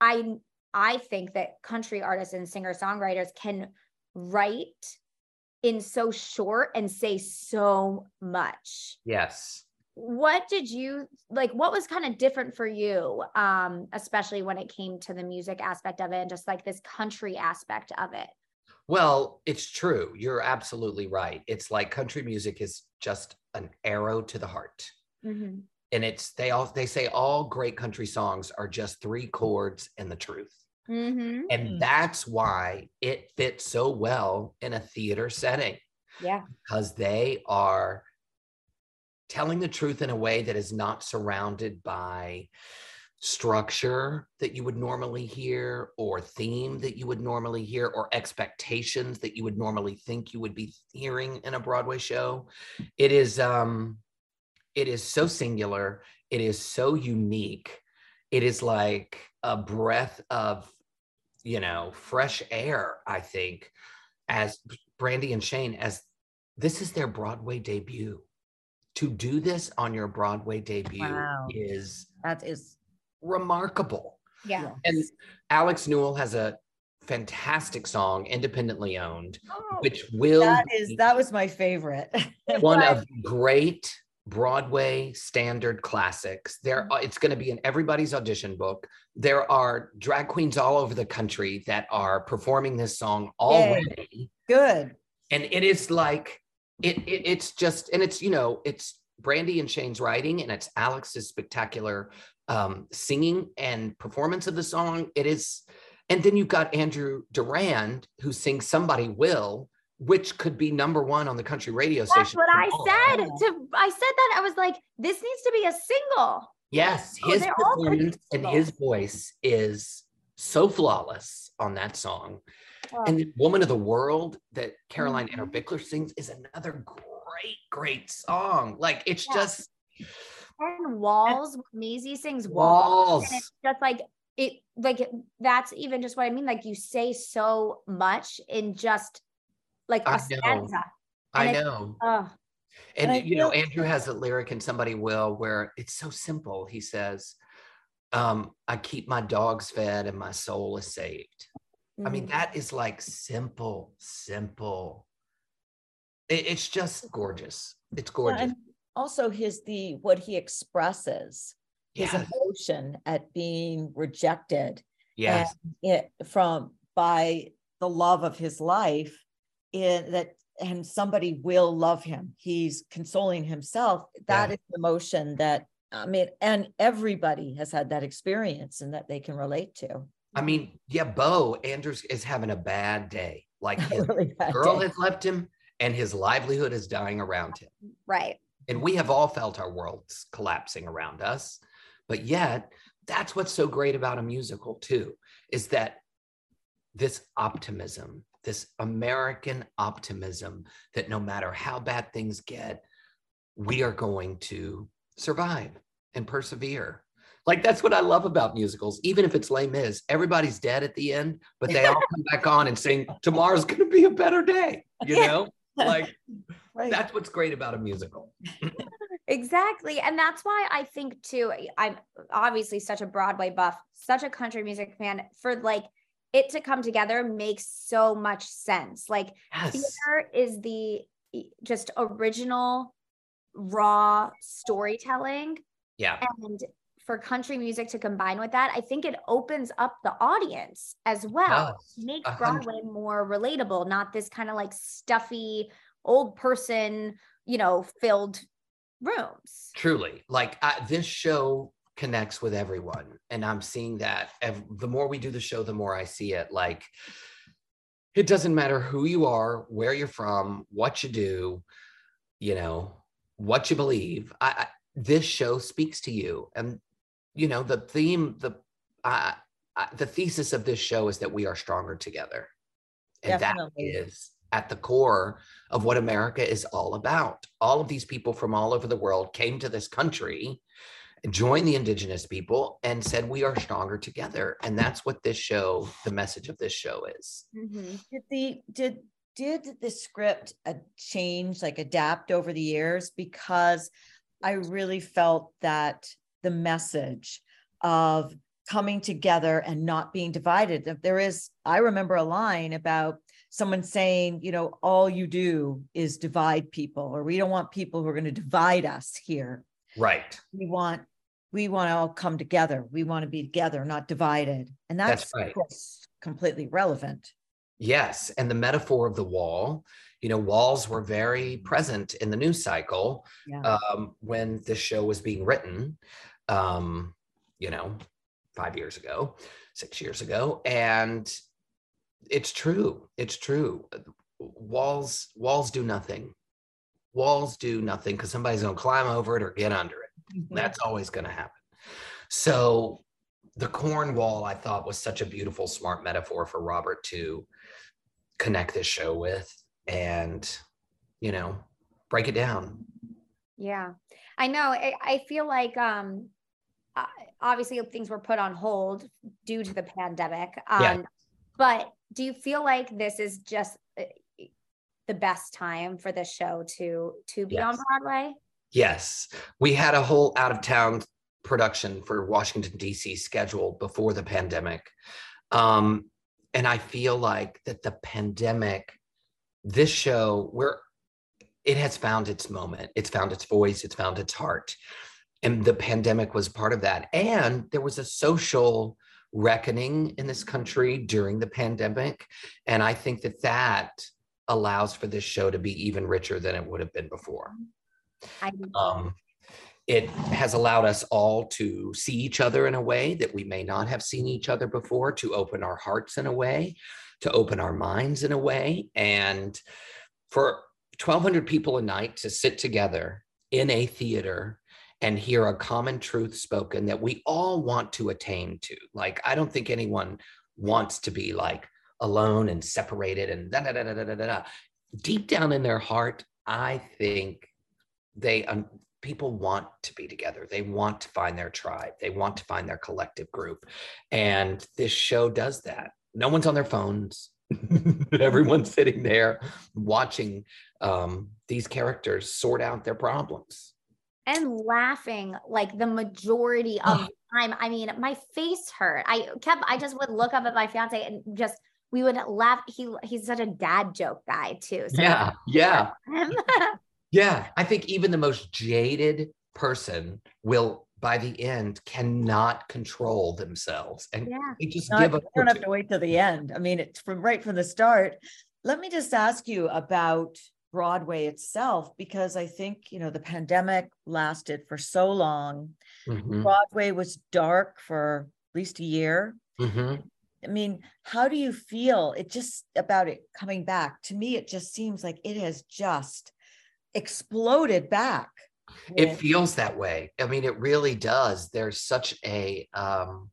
I I think that country artists and singer songwriters can write in so short and say so much. Yes. What did you like what was kind of different for you um especially when it came to the music aspect of it and just like this country aspect of it? Well, it's true. You're absolutely right. It's like country music is just an arrow to the heart. Mm-hmm. And it's they all they say all great country songs are just three chords and the truth. Mm-hmm. And Mm. that's why it fits so well in a theater setting. Yeah. because they are telling the truth in a way that is not surrounded by structure that you would normally hear or theme that you would normally hear or expectations that you would normally think you would be hearing in a broadway show it is um it is so singular it is so unique it is like a breath of you know fresh air i think as brandy and shane as this is their broadway debut to do this on your broadway debut Wow. is That is remarkable Yeah. and alex newell has a fantastic song independently owned oh, which will that is that was my favorite. one of great Broadway standard classics. There, it's going to be in everybody's audition book. There are drag queens all over the country that are performing this song already, Good. and it is like it, it. It's just, and it's you know, it's Brandy and Shane's writing, and it's Alex's spectacular um, singing and performance of the song. It is, and then you've got Andrew Durand who sings "Somebody Will." Which could be number one on the country radio That's station. That's what I said. To I said that I was like, this needs to be a single. Yes, Oh, his pretty performance and his voice is so flawless on that song. Oh. And the Woman of the World that Caroline Mhm. Innerbichler sings is another great, great song. Like it's Yeah. just And walls, Maisie sings walls. walls. And it's just like it like that's even just what I mean. Like you say so much in just like a I know. stanza. I and it- know. Oh, And, And you know, Andrew has a lyric in Somebody Will where it's so simple. He says, um, I keep my dogs fed and my soul is saved. I mean, mhm. that is like simple, simple. It- it's just gorgeous. It's Yeah, gorgeous. and also his the what he expresses, his Yes. emotion at being rejected Yes. it from by the love of his life in that and somebody will love him he's consoling himself That Yeah. is the emotion that i mean and everybody has had that experience and that they can relate to I mean, yeah, Bo Andrews is having a bad day. Like his really bad girl day. has left him and his livelihood is dying around him. right. And we have all felt our worlds collapsing around us. But yet, that's what's so great about a musical, too, is that this optimism, this American optimism that no matter how bad things get, we are going to survive and persevere. Like that's what I love about musicals. Even if it's Les Mis, everybody's dead at the end, but they all come back on and sing, "Tomorrow's going to be a better day." You know, like Right. that's what's great about a musical. Exactly. And that's why I think too, I'm obviously such a Broadway buff, such a country music fan for like it to come together makes so much sense. Like Yes. theater is the just original raw storytelling Yeah. and for country music to combine with that i think it opens up the audience as well does. make broadway more relatable not this kind of like stuffy old person you know filled rooms Truly. Like I, this show connects with everyone. And I'm seeing that the more we do the show, the more I see it. Like it doesn't matter who you are, where you're from, what you do, you know, what you believe. I, I this show speaks to you. And you know, the theme, the uh, uh, the thesis of this show is that we are stronger together. And Definitely. that is at the core of what America is all about. All of these people from all over the world came to this country, joined the indigenous people, and said, We are stronger together. And that's what this show, the message of this show is. did the did did the script uh, change like adapt over the years because i really felt that the message of coming together and not being divided there is i remember a line about someone saying you know all you do is divide people or we don't want people who are going to divide us here Right. we want we want to all come together we want to be together not divided and that's, That's right. of course, completely relevant Yes. And the metaphor of the wall, you know, walls were very present in the news cycle yeah um, when this show was being written, um, you know, five years ago, six years ago. And it's true. It's true. walls walls do nothing walls do nothing because somebody's going to climb over it or get under it Mhm. that's always going to happen so the corn wall i thought was such a beautiful smart metaphor for robert to connect this show with and you know break it down Yeah. I know. I, I feel like um uh, obviously things were put on hold due to the pandemic. Um Yeah. but do you feel like this is just uh, the best time for the show to to be on Broadway? Yes, we had a whole out of town production for Washington D.C. scheduled before the pandemic, um, and I feel like that the pandemic, this show, where it has found its moment, it's found its voice, it's found its heart, and the pandemic was part of that. And there was a social reckoning in this country during the pandemic, and I think that that allows for this show to be even richer than it would have been before um, it has allowed us all to see each other in a way that we may not have seen each other before, to open our hearts in a way, to open our minds in a way. And for 1,200 people a night to sit together in a theater and hear a common truth spoken that we all want to attain to. Like, I don't think anyone wants to be like alone and separated and da da da da da da da. Deep down in their heart, I think they um, people want to be together they want to find their tribe they want to find their collective group and this show does that no one's on their phones everyone's sitting there watching um, these characters sort out their problems and laughing like the majority of the time. I mean, my face hurt. I kept I just would look up at my fiance and just we would laugh. He he's such a dad joke guy too. So yeah yeah. yeah i think even the most jaded person will by the end cannot control themselves and yeah. they just Not- give you up don't have to wait till the end. I mean, it's from right from the start. Let me just ask you about Broadway itself, because I think, you know, the pandemic lasted for so long. Mhm, Broadway was dark for at least a year. mhm. I mean, how do you feel it just about it coming back? To me, it just seems like it has just exploded back. it with- feels that way. I mean it really does. There's such a um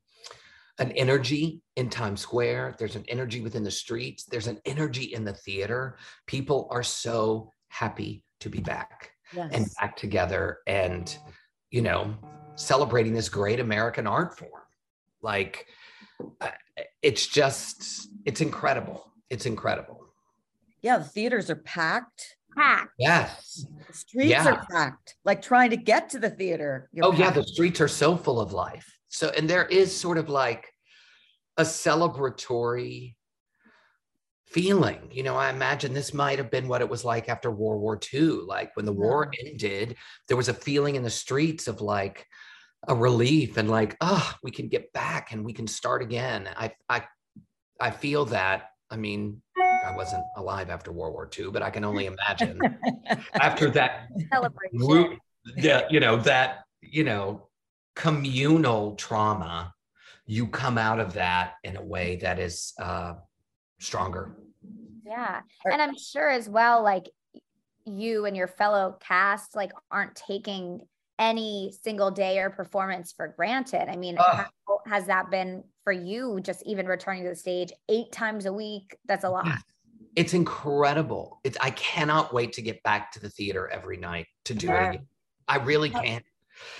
an energy in times square. There's an energy within the streets. There's an energy in the theater. People are so happy to be back and back together and you know celebrating this great american art form. Like uh, it's just it's incredible. It's incredible. Yeah, the theaters are packed. Packed. yes The streets Yeah. are packed. Like trying to get to the theater. oh yeah the streets are so full of life so and there is sort of like a celebratory feeling you know i imagine this might have been what it was like after world war ii like when the war ended there was a feeling in the streets of like a relief and like oh we can get back and we can start again i i i feel that i mean i wasn't alive after world war ii but i can only imagine after that Celebration. group yeah you know that you know communal trauma you come out of that in a way that is uh stronger Yeah. And I'm sure as well, like you and your fellow cast like aren't taking any single day or performance for granted. I mean, Ugh. how has that been for you? Just even returning to the stage eight times a week. That's a lot. Yeah. it's incredible it's i cannot wait to get back to the theater every night to do Yeah. it again i really can't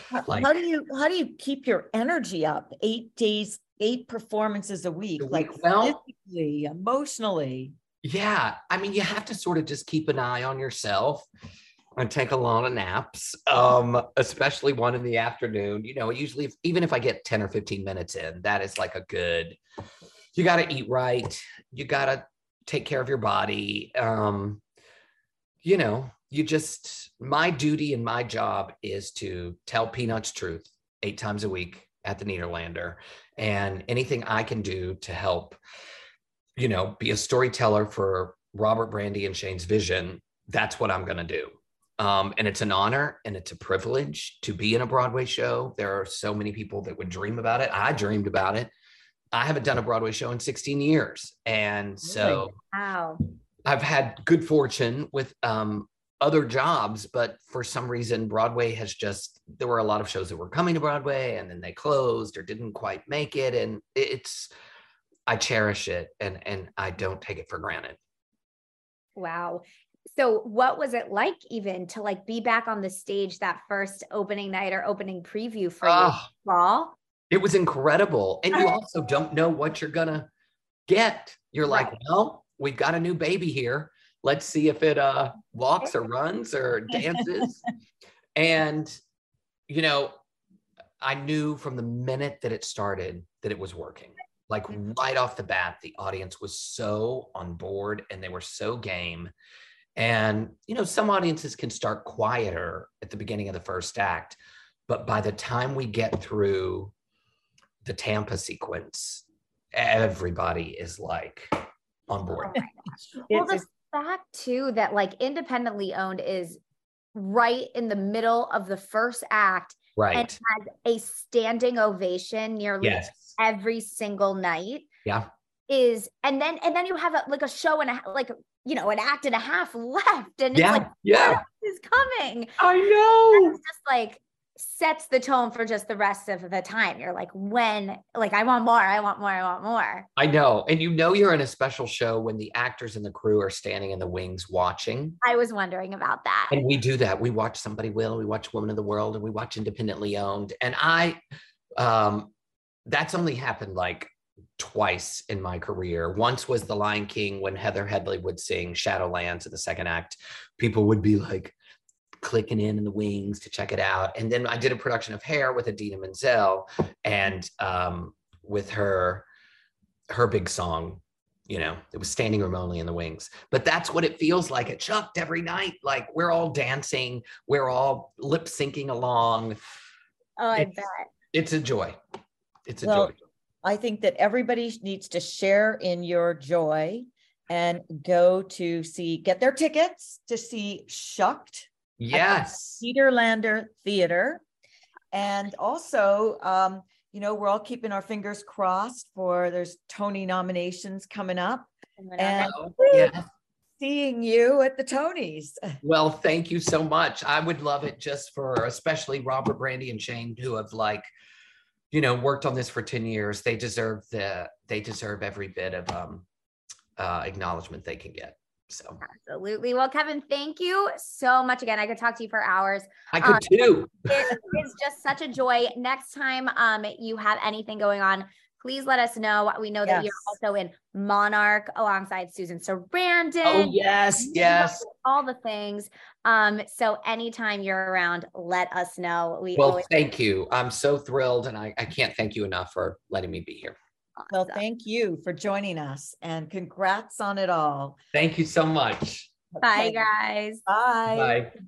How, Like- how do you how do you keep your energy up? Eight days, eight performances a week, like. Well- physically, emotionally. yeah i mean you have to sort of just keep an eye on yourself and take a lot of naps um especially one in the afternoon you know usually if, even if i get 10 or 15 minutes in that is like a good you got to eat right you got to take care of your body um you know you just my duty and my job is to tell peanuts truth eight times a week at the Nederlander and anything I can do to help you know be a storyteller for Robert Brandy and Shane's vision that's what I'm going to do um, and it's an honor and it's a privilege to be in a Broadway show there are so many people that would dream about it I dreamed about it I haven't done a Broadway show in 16 years and so Wow. I've had good fortune with um, other jobs, but for some reason, Broadway has just, there were a lot of shows that were coming to Broadway and then they closed or didn't quite make it. And it's, I cherish it and, and I don't take it for granted. Wow. So what was it like even to like be back on the stage that first opening night or opening preview for Oh. you? Fall? It was incredible. And you also don't know what you're gonna get. You're like, well, we've got a new baby here. Let's see if it uh walks or runs or dances. and you know, I knew from the minute that it started that it was working. Like Mhm. right off the bat, the audience was so on board and they were so game. And you know, some audiences can start quieter at the beginning of the first act, but by the time we get through the Tampa sequence, everybody is like on board. Oh. Well, the fact too that like independently owned is right in the middle of the first act and Right. has a standing ovation nearly Yes. every single night. Yeah. Is and then and then you have a, like a show and a like you know an act and a half left and it's Yeah. like Yeah. is coming I know. it's just like sets the tone for just the rest of the time you're like when like I want more I want more I want more I know. And you know you're in a special show when the actors and the crew are standing in the wings watching. I was wondering about that And we do that. We watch Somebody Will, we watch Woman of the World, and we watch Independently Owned. And I, um, that's only happened like twice in my career. Once was The Lion King when Heather Headley would sing Shadowlands in the second act. People would be like clicking in in the wings to check it out. And then I did a production of Hair with Idina Menzel and um, with her, her big song, you know, it was standing room only in the wings. But that's what it feels like at Shucked every night. Like we're all dancing, we're all lip syncing along. oh I It's- bet It's a joy. It's a Well, joy. I think that everybody needs to share in your joy and go to see, get their tickets to see Shucked Yes. Nederlander Theater. And also, um, you know, we're all keeping our fingers crossed for there's Tony nominations coming up. And Oh, yeah. seeing you at the Tonys. Well, thank you so much. I would love it just for especially Robert Brandy and Shane who have like, you know, worked on this for 10 years. They deserve the they deserve every bit of um uh acknowledgement they can get. So Absolutely. Well, Kevin, thank you so much again. I could talk to you for hours. I could Um, too. It is just such a joy. Next time um you have anything going on, please let us know. We know that Yes. you're also in Monarch alongside Susan Sarandon. Oh yes, yes. All the things. Um, so anytime you're around, let us know. We Well, always thank you. I'm so thrilled and I, I can't thank you enough for letting me be here. Well, thank you for joining us and congrats on it all. Thank you so much. Bye guys. Bye. Bye.